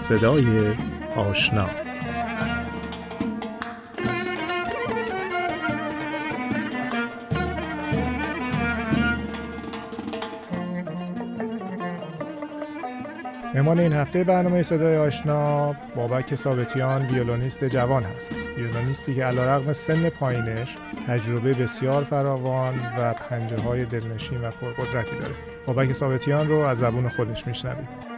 صدای آشنا. مهمان این هفته برنامه صدای آشنا بابک ثابتیان ویولونیست جوان هست. ویولونیستی که علیرغم سن پایینش تجربه بسیار فراوان و پنجه های دلنشین و پرقدرتی داره. بابک ثابتیان رو از زبون خودش میشنوید.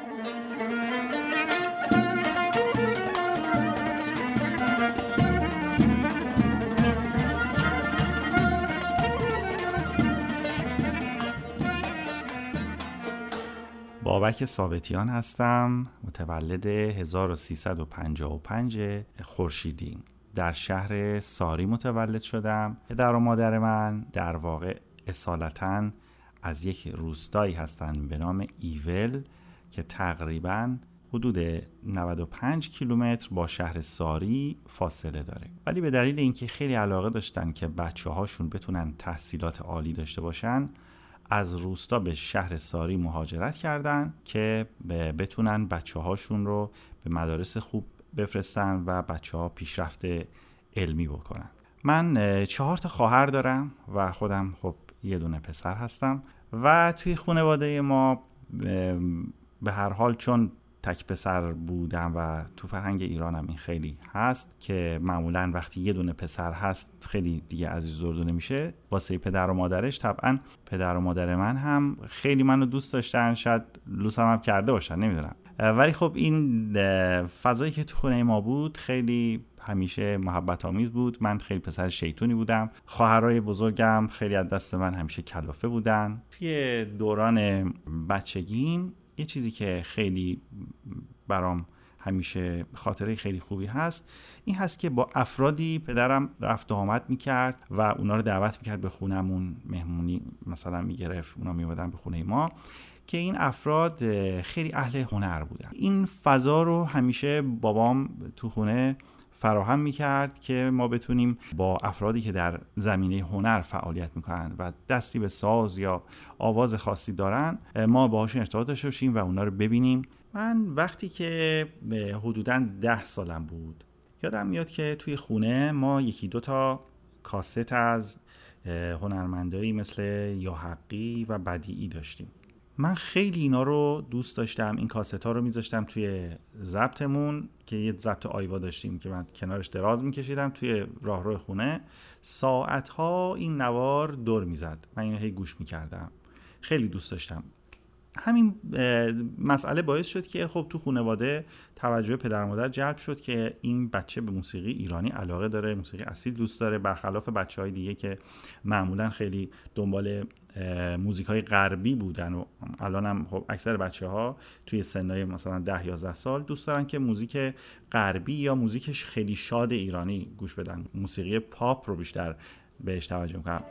بابک ثابتیان هستم متولد 1355 خورشیدی. در شهر ساری متولد شدم. پدر و مادر من در واقع اصالتا از یک روستایی هستند به نام ایول که تقریبا حدود 95 کیلومتر با شهر ساری فاصله داره. ولی به دلیل اینکه خیلی علاقه داشتن که بچه هاشون بتونن تحصیلات عالی داشته باشن از روستا به شهر ساری مهاجرت کردن که بتونن بچه هاشون رو به مدارس خوب بفرستن و بچه ها پیشرفت علمی بکنن. من چهار تا خواهر دارم و خودم خب یه دونه پسر هستم و توی خانواده ما به هر حال چون تک پسر بودم و تو فرهنگ ایرانم این خیلی هست که معمولا وقتی یه دونه پسر هست خیلی دیگه عزیز دردو نمیشه واسه پدر و مادرش طبعا پدر و مادر من هم خیلی منو دوست داشتن شاید لوسم هم کرده باشن نمی‌دونم. ولی خب این فضایی که تو خونه ما بود خیلی همیشه محبت آمیز بود. من خیلی پسر شیطونی بودم. خواهرای بزرگم خیلی از دست من همیشه کلافه بودن. توی دوران بچگیم یه چیزی که خیلی برام همیشه خاطره خیلی خوبی هست این هست که با افرادی پدرم رفت و آمد می‌کرد و اونا رو دعوت می‌کرد به خونمون مهمونی مثلا می‌گرفت اونا میومدن به خونه ما که این افراد خیلی اهل هنر بودن. این فضا رو همیشه بابام تو خونه فراهم می‌کرد که ما بتونیم با افرادی که در زمینه هنر فعالیت می‌کنن و دستی به ساز یا آواز خاصی دارن ما باهاشون ارتباط داشته باشیم و اونا رو ببینیم. من وقتی که حدودا ده سالم بود یادم میاد که توی خونه ما یکی دو تا کاست از هنرمندایی مثل یا حقی و بدیعی داشتیم. من خیلی اینا رو دوست داشتم این کاست ها رو میذاشتم توی ضبطمون که یه ضبط آیوا داشتیم که من کنارش دراز میکشیدم توی راهرو خونه. ساعت ها این نوار دور می‌زد. من اینو هی گوش می‌کردم. خیلی دوست داشتم. همین مسئله باعث شد که خب تو خانواده توجه پدر مادر جلب شد که این بچه به موسیقی ایرانی علاقه داره موسیقی اصیل دوست داره برخلاف بچه های دیگه که معمولا خیلی دنبال موزیک های غربی بودن و الان هم خب اکثر بچه ها توی سنهای مثلا 10 11 سال دوست دارن که موزیک غربی یا موزیکش خیلی شاد ایرانی گوش بدن. موسیقی پاپ رو بیشتر بهش توجه می‌کنن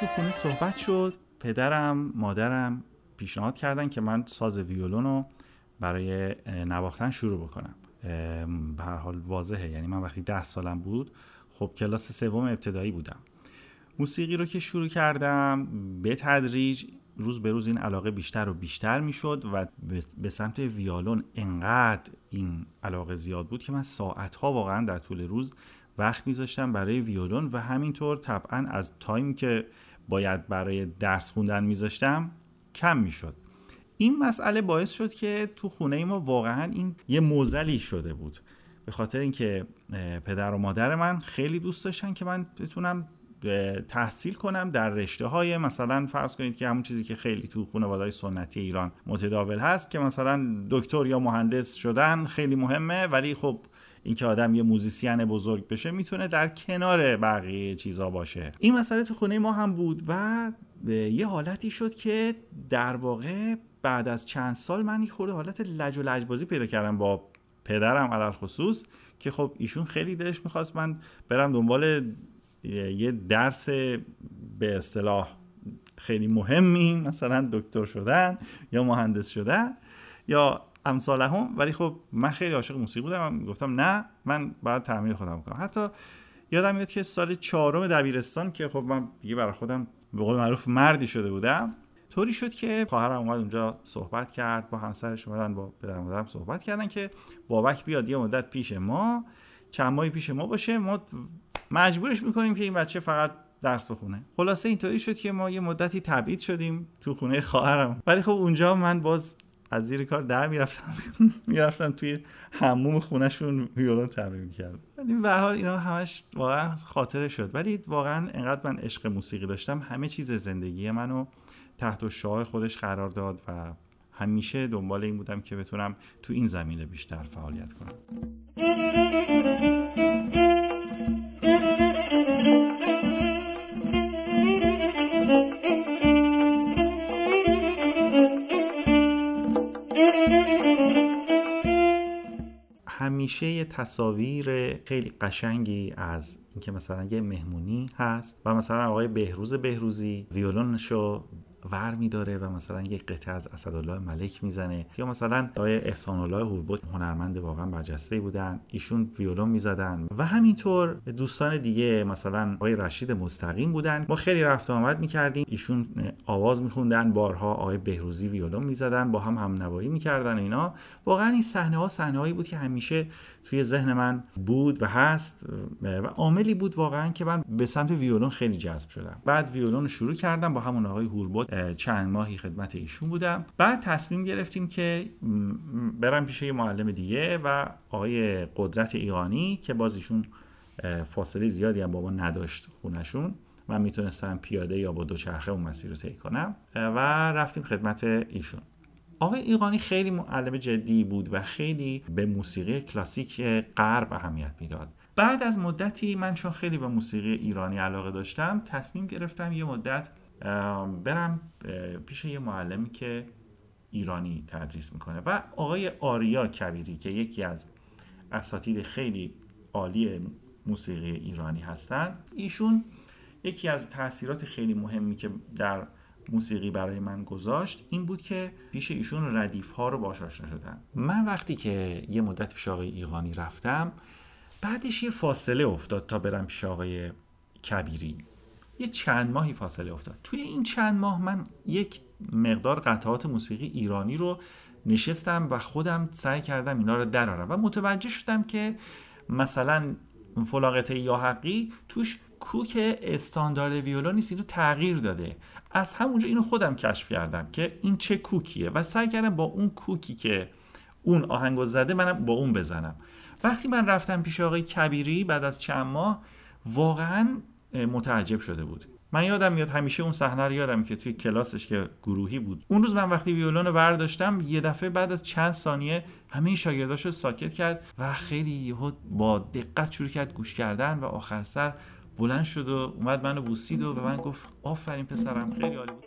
تو صحبت شد. پدرم مادرم پیشنهاد کردن که من ساز ویولون رو برای نواختن شروع بکنم. به هر حال واضحه. یعنی من وقتی ده سالم بود خب کلاس سوم ابتدایی بودم. موسیقی رو که شروع کردم به تدریج روز به روز این علاقه بیشتر و بیشتر می‌شد و به سمت ویالون انقدر این علاقه زیاد بود که من ساعتها واقعا در طول روز وقت میذاشتم برای ویولون و همینطور طبعا از تایم که باید برای درس خوندن میذاشتم کم می‌شد. این مسئله باعث شد که تو خونه ما واقعا این یه موزلی شده بود. به خاطر اینکه پدر و مادر من خیلی دوست داشتن که من بتونم تحصیل کنم در رشته های مثلا فرض کنید که همون چیزی که خیلی تو خانواده سنتی ایران متداول هست که مثلا دکتر یا مهندس شدن خیلی مهمه ولی خب اینکه آدم یه موزیسین بزرگ بشه می‌تونه در کنار بقیه چیزا باشه. این مسئله تو خونه ما هم بود و یه حالتی شد که در واقع بعد از چند سال من یه خورده حالت لج و لجبازی پیدا کردم با پدرم علال خصوص که خب ایشون خیلی دلش می‌خواست من برم دنبال یه درس به اصطلاح خیلی مهمی مثلا دکتر شدن یا مهندس شدن یا امثالهم ولی خب من خیلی عاشق موسیقی بودم. گفتم نه من باید تعمیر خودم کنم. حتی یادم میاد که سال چهارم دبیرستان که خب من دیگه برای خودم به قول معروف مردی شده بودم طوری شد که خواهرم اومد اونجا صحبت کرد با همسرش اومدن با پدر مادرم صحبت کردن که بابک بیاد یه مدت پیش ما چند ماهی پیش ما باشه ما مجبورش می‌کنیم که این بچه فقط درس بخونه. خلاصه اینطوری شد که ما یه مدتی تبعید شدیم تو خونه خواهرم. ولی خب اونجا من باز از زیر کار در می‌رفتم. می‌رفتم توی حموم خونهشون ویولون تمرین می‌کردم. ولی به حال اینا همش واقعا خاطره شد. ولی واقعا انقدر من عشق موسیقی داشتم همه چیز زندگی منو تحت و شاه خودش قرار داد و همیشه دنبال این بودم که بتونم تو این زمینه بیشتر فعالیت کنم. همیشه یه تصاویر خیلی قشنگی از اینکه مثلا یه مهمونی هست و مثلا آقای بهروز بهروزی ویولونشو ور میداره و مثلا یک قطعه از اسدالله ملک می‌زنه. یا مثلا آقای احسان الله هوربوت هنرمند واقعا برجسته بودن ایشون ویولون می‌زدن. و همینطور دوستان دیگه مثلا آقای رشید مستقیم بودن. ما خیلی رفت آمد می‌کردیم. ایشون آواز میخوندن بارها آقای بهروزی ویولون می‌زدن با هم هم نوایی می‌کردن اینا. واقعا این صحنه ها صحنه هایی بود که همیشه توی ذهن من بود و هست و عاملی بود واقعا که من به سمت ویولون خیلی جذب شدم. بعد ویولون رو شروع کردم با همون آقای هوربوت چند ماهی خدمت ایشون بودم. بعد تصمیم گرفتیم که برم پیش یه معلم دیگه و آقای قدرت ایرانی که باز ایشون فاصله زیادی هم با ما نداشت خونشون من می‌تونستم پیاده یا با دوچرخه اون مسیر رو طی کنم. و رفتیم خدمت ایشون. آقای ایقانی خیلی معلم جدی بود و خیلی به موسیقی کلاسیک غرب اهمیت می‌داد. بعد از مدتی من چون خیلی به موسیقی ایرانی علاقه داشتم تصمیم گرفتم یه مدت برم پیش یه معلمی که ایرانی تدریس می‌کنه و آقای آریا کبیری که یکی از اساتید خیلی عالی موسیقی ایرانی هستن. ایشون یکی از تاثیرات خیلی مهمی که در موسیقی برای من گذاشت این بود که پیش ایشون ردیف ها رو باش آشنا شدم. من وقتی که یه مدت پیش آقای ایقانی رفتم بعدش یه فاصله افتاد تا برم پیش آقای کبیری. یه چند ماهی فاصله افتاد. توی این چند ماه من یک مقدار قطعات موسیقی ایرانی رو نشستم و خودم سعی کردم اینا رو درارم و متوجه شدم که مثلا فلاقته یا حقی توش کوک استاندارد ویولون نیست اینو تغییر داده. از همونجا اینو خودم کشف کردم که این چه کوکیه و سعی کردم با اون کوکی که اون آهنگو زده منم با اون بزنم. وقتی من رفتم پیش آقای کبیری بعد از چند ماه واقعا متعجب شده بود. من یادم میاد همیشه اون صحنه رو یادم که توی کلاسش که گروهی بود. اون روز من وقتی ویولون رو برداشتم یه دفعه بعد از چند ثانیه همه شاگرداش ساکت کرد و خیلی با دقت شروع کرد گوش کردن و آخر سر بلند شد و اومد منو بوسید و به من گفت آفرین پسرم خیلی عالی بود.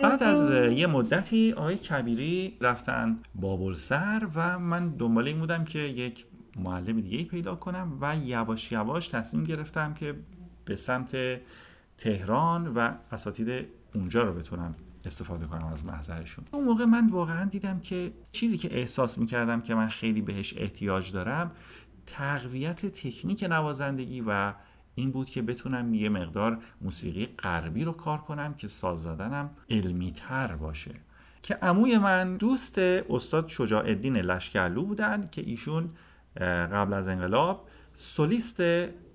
بعد از یه مدتی آقای کبیری رفتن بابلسر و من دنبال این بودم که یک معلم دیگه پیدا کنم و یواش یواش تصمیم گرفتم که به سمت تهران و اساتید اونجا رو بتونم استفاده کنم از محضرشون. اون موقع من واقعا دیدم که چیزی که احساس می‌کردم که من خیلی بهش احتیاج دارم تقویت تکنیک نوازندگی و این بود که بتونم یه مقدار موسیقی غربی رو کار کنم که ساز زدنم علمی تر باشه. که عموی من دوست استاد شجاع الدین لشکرلو بودن که ایشون قبل از انقلاب سولیست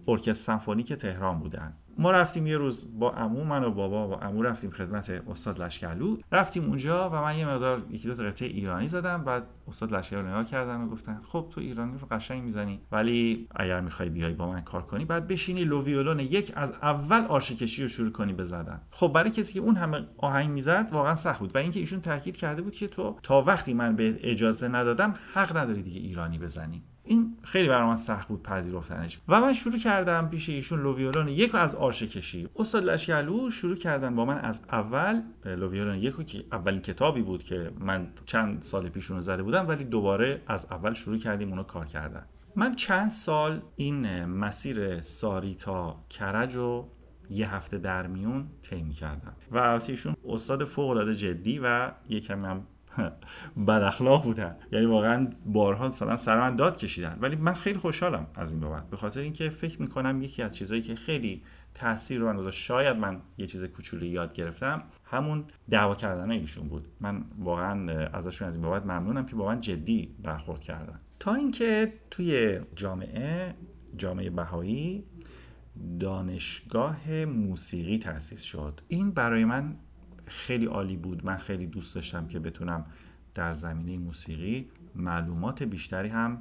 ارکستر سمفونیک تهران بودن. ما رفتیم یه روز با عمو من و بابا و عمو رفتیم خدمت استاد لشکرلو رفتیم اونجا و من یه مقدار یکی دو قطعه ایرانی زدم. بعد استاد لشکرلو نگاه کردن و گفتن خب تو ایرانی رو قشنگ می‌زنی ولی اگر می‌خوای بیای با من کار کنی بعد بشینی Le Violon یک از اول آرشه کشی رو شروع کنی بزدن خب برای کسی که اون همه آهنگ می‌زد واقعا سخت بود. و اینکه ایشون تاکید کرده بود که تو تا وقتی من بهت اجازه ندادم حق نداری دیگه ایرانی بزنی. این خیلی برای من سخت بود پذیرفتنش. و من شروع کردم پیش ایشون Le Violon یک از آرشه کشی استاد لشکرلو شروع کردن با من از اول Le Violon یکو که اولین کتابی بود که من چند سال پیش اونو زده بودم ولی دوباره از اول شروع کردیم اونو کار کردن. من چند سال این مسیر ساری تا کرج و یه هفته در میون طی کردم و البته ایشون استاد فوق العاده جدی و یکم هم بد اخلاق بودن. یعنی واقعا بارها مثلا سر من داد کشیدن. ولی من خیلی خوشحالم از این بابت. به خاطر اینکه فکر می‌کنم یکی از چیزهایی که خیلی تاثیر رو من شاید من یه چیز کوچولی یاد گرفتم همون دعوا کردن ایشون بود. من واقعا ازشون از این بابت ممنونم که واقعا جدی برخورد کردن. تا اینکه توی جامعه جامعه بهایی دانشگاه موسیقی تأسیس شد. این برای من خیلی عالی بود. من خیلی دوست داشتم که بتونم در زمینه موسیقی معلومات بیشتری هم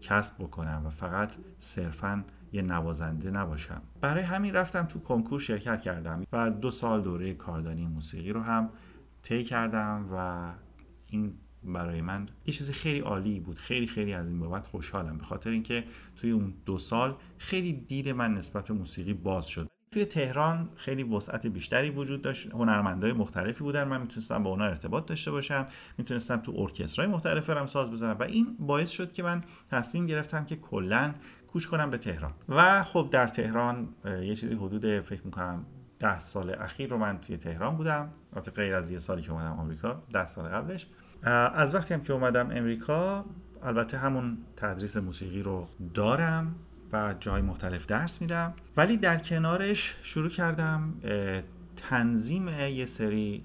کسب بکنم و فقط صرفا یه نوازنده نباشم. برای همین رفتم تو کنکور شرکت کردم و دو سال دوره کاردانی موسیقی رو هم طی کردم و این برای من یه چیز خیلی عالی بود. خیلی خیلی از این بابت خوشحالم. به خاطر اینکه توی اون دو سال خیلی دید من نسبت به موسیقی باز شد. توی تهران خیلی وسعت بیشتری وجود داشت. هنرمندای مختلفی بودن. من می‌تونستم با اونا ارتباط داشته باشم. می‌تونستم تو ارکسترهای مختلف برم ساز بزنم. و این باعث شد که من تصمیم گرفتم که کلا کوچ کنم به تهران. و خب در تهران یه چیزی حدود فکر می‌کنم ده سال اخیر رو من توی تهران بودم. البته غیر از یه سالی که اومدم آمریکا ده سال قبلش. از وقتی هم که اومدم امریکا البته همون تدریس موسیقی رو دارم. و جای مختلف درس میدم. ولی در کنارش شروع کردم تنظیم یه سری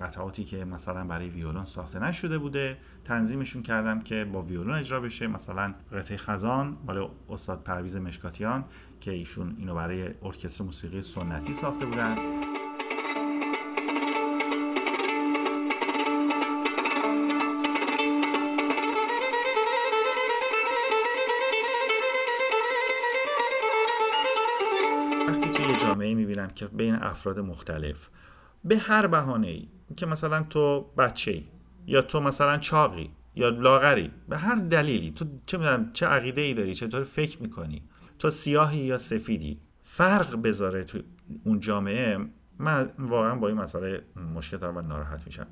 قطعاتی که مثلا برای ویولون ساخته نشده بوده تنظیمشون کردم که با ویولون اجرا بشه. مثلا قطعه خزان مال استاد پرویز مشکاتیان که ایشون اینو برای ارکستر موسیقی سنتی ساخته بودن. که بین افراد مختلف. به هر بهانه ای که مثلا تو بچه ای یا تو مثلا چاقی یا لاغری به هر دلیلی تو چه می‌دونم چه عقیده ای داری چطور فکر می‌کنی تو سیاهی یا سفیدی فرق بذاره تو اون جامعه. من واقعا با این مسئله مشکل دارم و ناراحت میشم.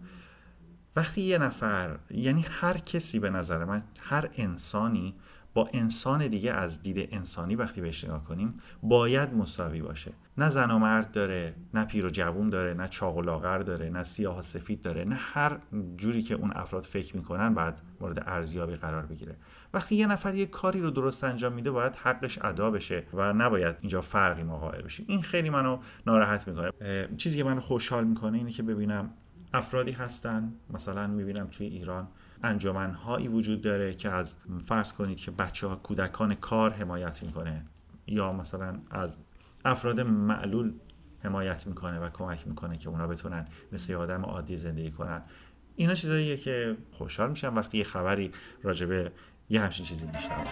وقتی یه نفر یعنی هر کسی به نظر من هر انسانی با انسان دیگه از دید انسانی وقتی بهش نگاه کنیم باید مساوی باشه. نه زن و مرد داره نه پیر و جوون داره نه چاق و لاغر داره نه سیاه و سفید داره نه هر جوری که اون افراد فکر می‌کنن باید مورد ارزیابی قرار بگیره. وقتی یه نفر یه کاری رو درست انجام میده باید حقش ادا بشه و نباید اینجا فرقی ما قائل بشیم این خیلی منو ناراحت می‌کنه. چیزی که منو خوشحال می‌کنه اینه که ببینم افرادی هستن. مثلا می‌بینم توی ایران انجمنهایی وجود داره که از فرض کنید که بچه ها کودکان کار حمایت می‌کنه یا مثلا از افراد معلول حمایت می‌کنه و کمک می‌کنه که اونا بتونن مثل آدم عادی زندگی کنن. اینا چیزاییه که خوشحال میشم وقتی یه خبری راجبه یه همچین چیزی میشنم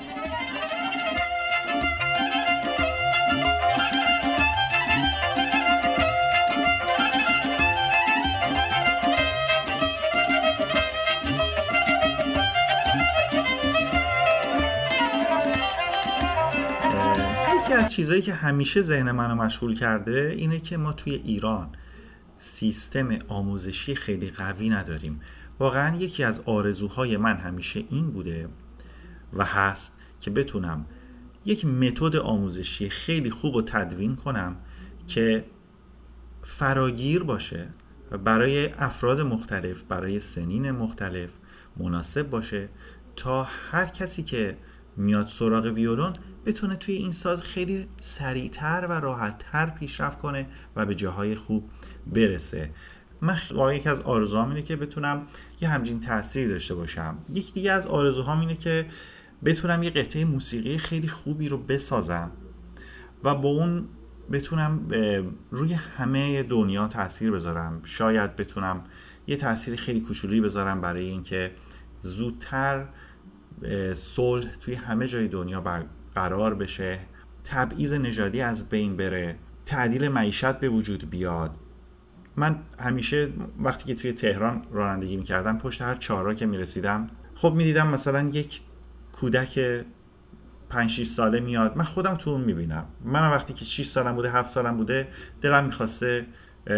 از چیزهایی که همیشه ذهن منو مشغول کرده اینه که ما توی ایران سیستم آموزشی خیلی قوی نداریم. واقعا یکی از آرزوهای من همیشه این بوده و هست که بتونم یک متد آموزشی خیلی خوب و تدوین کنم که فراگیر باشه و برای افراد مختلف برای سنین مختلف مناسب باشه تا هر کسی که میاد سراغ ویولون بتونه توی این ساز خیلی سریعتر و راحتتر پیشرفت کنه و به جاهای خوب برسه. من واقعا یکی از آرزوهام اینه که بتونم یه همچین تأثیری داشته باشم. یک دیگه از آرزوهام اینه که بتونم یه قطعه موسیقی خیلی خوبی رو بسازم و با اون بتونم روی همه دنیا تاثیر بذارم. شاید بتونم یه تاثیر خیلی کوچولی بذارم برای اینکه زودتر صلح توی همه جای دنیا برقرار بشه. تبعیض نژادی از بین بره. تعدیل معیشت به وجود بیاد. من همیشه وقتی که توی تهران رانندگی می‌کردم پشت هر چهارراه که می‌رسیدم خب می‌دیدم مثلا یک کودک 5 6 ساله میاد. من خودم تو اون می‌بینم. من وقتی که 6 سالم بوده 7 سالم بوده دلم می‌خواسته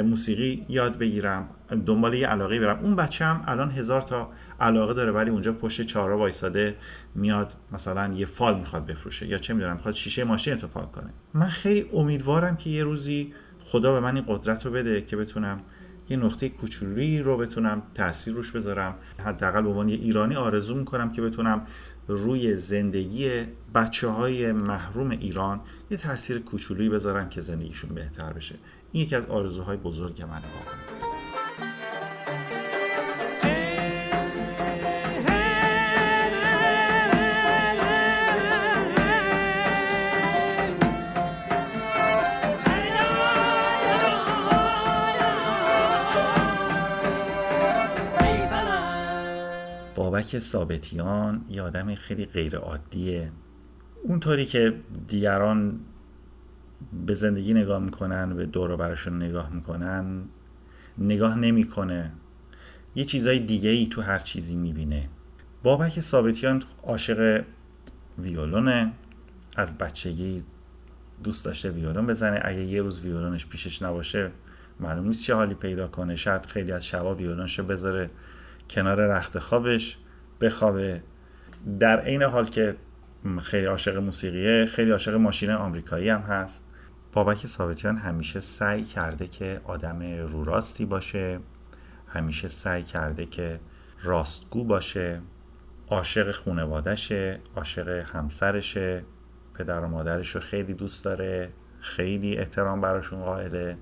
موسیقی یاد بگیرم دنبال یه علاقه برم. اون بچه هم الان هزار تا علاقه داره ولی اونجا پشت چهارراه وایساده میاد مثلا یه فال می‌خواد بفروشه یا چه می‌دونم می‌خواد شیشه ماشین تو پاک کنه. من خیلی امیدوارم که یه روزی خدا به من این قدرت رو بده که بتونم یه نقطه کوچولی رو بتونم تاثیر روش بذارم. حداقل به عنوان یه ایرانی آرزو می‌کنم که بتونم روی زندگی بچه های محروم ایران یه تاثیر کوچولویی بذارم که زندگیشون بهتر بشه. این یکی از آرزوهای بزرگ منه بابک ثابتیان یه آدم خیلی غیر عادیه اونطوری که دیگران به زندگی نگاه می‌کنن و به دور براشون نگاه می‌کنن نگاه نمی‌کنه. یه چیزای دیگه ای تو هر چیزی می‌بینه. بابک ثابتیان عاشق ویولونه. از بچگی دوست داشته ویولون بزنه. اگه یه روز ویولونش پیشش نباشه معلوم نیست چه حالی پیدا کنه. شاید خیلی از شبا ویولونشو بذاره کنار رخت خوابش. بخوابه. در عین حال که خیلی عاشق موسیقیه خیلی عاشق ماشین آمریکایی هم هست. بابک ثابتیان همیشه سعی کرده که آدم رو راستی باشه همیشه سعی کرده که راستگو باشه عاشق خونوادشه عاشق همسرشه پدر و مادرش رو خیلی دوست داره خیلی احترام براشون قائله.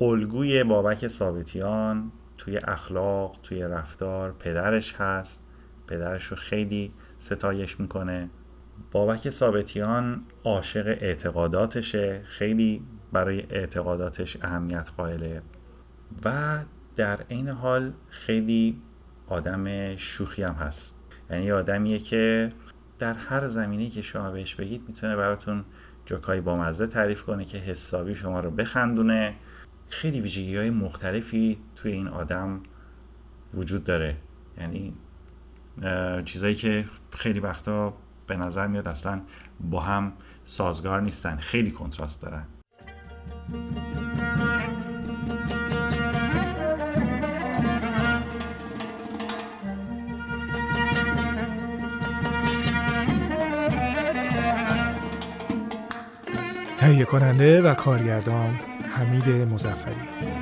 الگوی بابک ثابتیان توی اخلاق توی رفتار پدرش هست. پدرش رو خیلی ستایش می‌کنه. بابک ثابتیان عاشق اعتقاداتشه خیلی برای اعتقاداتش اهمیت قائله و در این حال خیلی آدم شوخی هم هست. یعنی آدمیه که در هر زمینی که شما بهش بگید می‌تونه براتون جوکای بامزه تعریف کنه که حسابی شما رو بخندونه. خیلی ویژگی های مختلفی توی این آدم وجود داره. یعنی چیزایی که خیلی وقتا به نظر میاد اصلا با هم سازگار نیستن خیلی کنتراست دارن. تهیه کننده و کارگردان حمید مزفری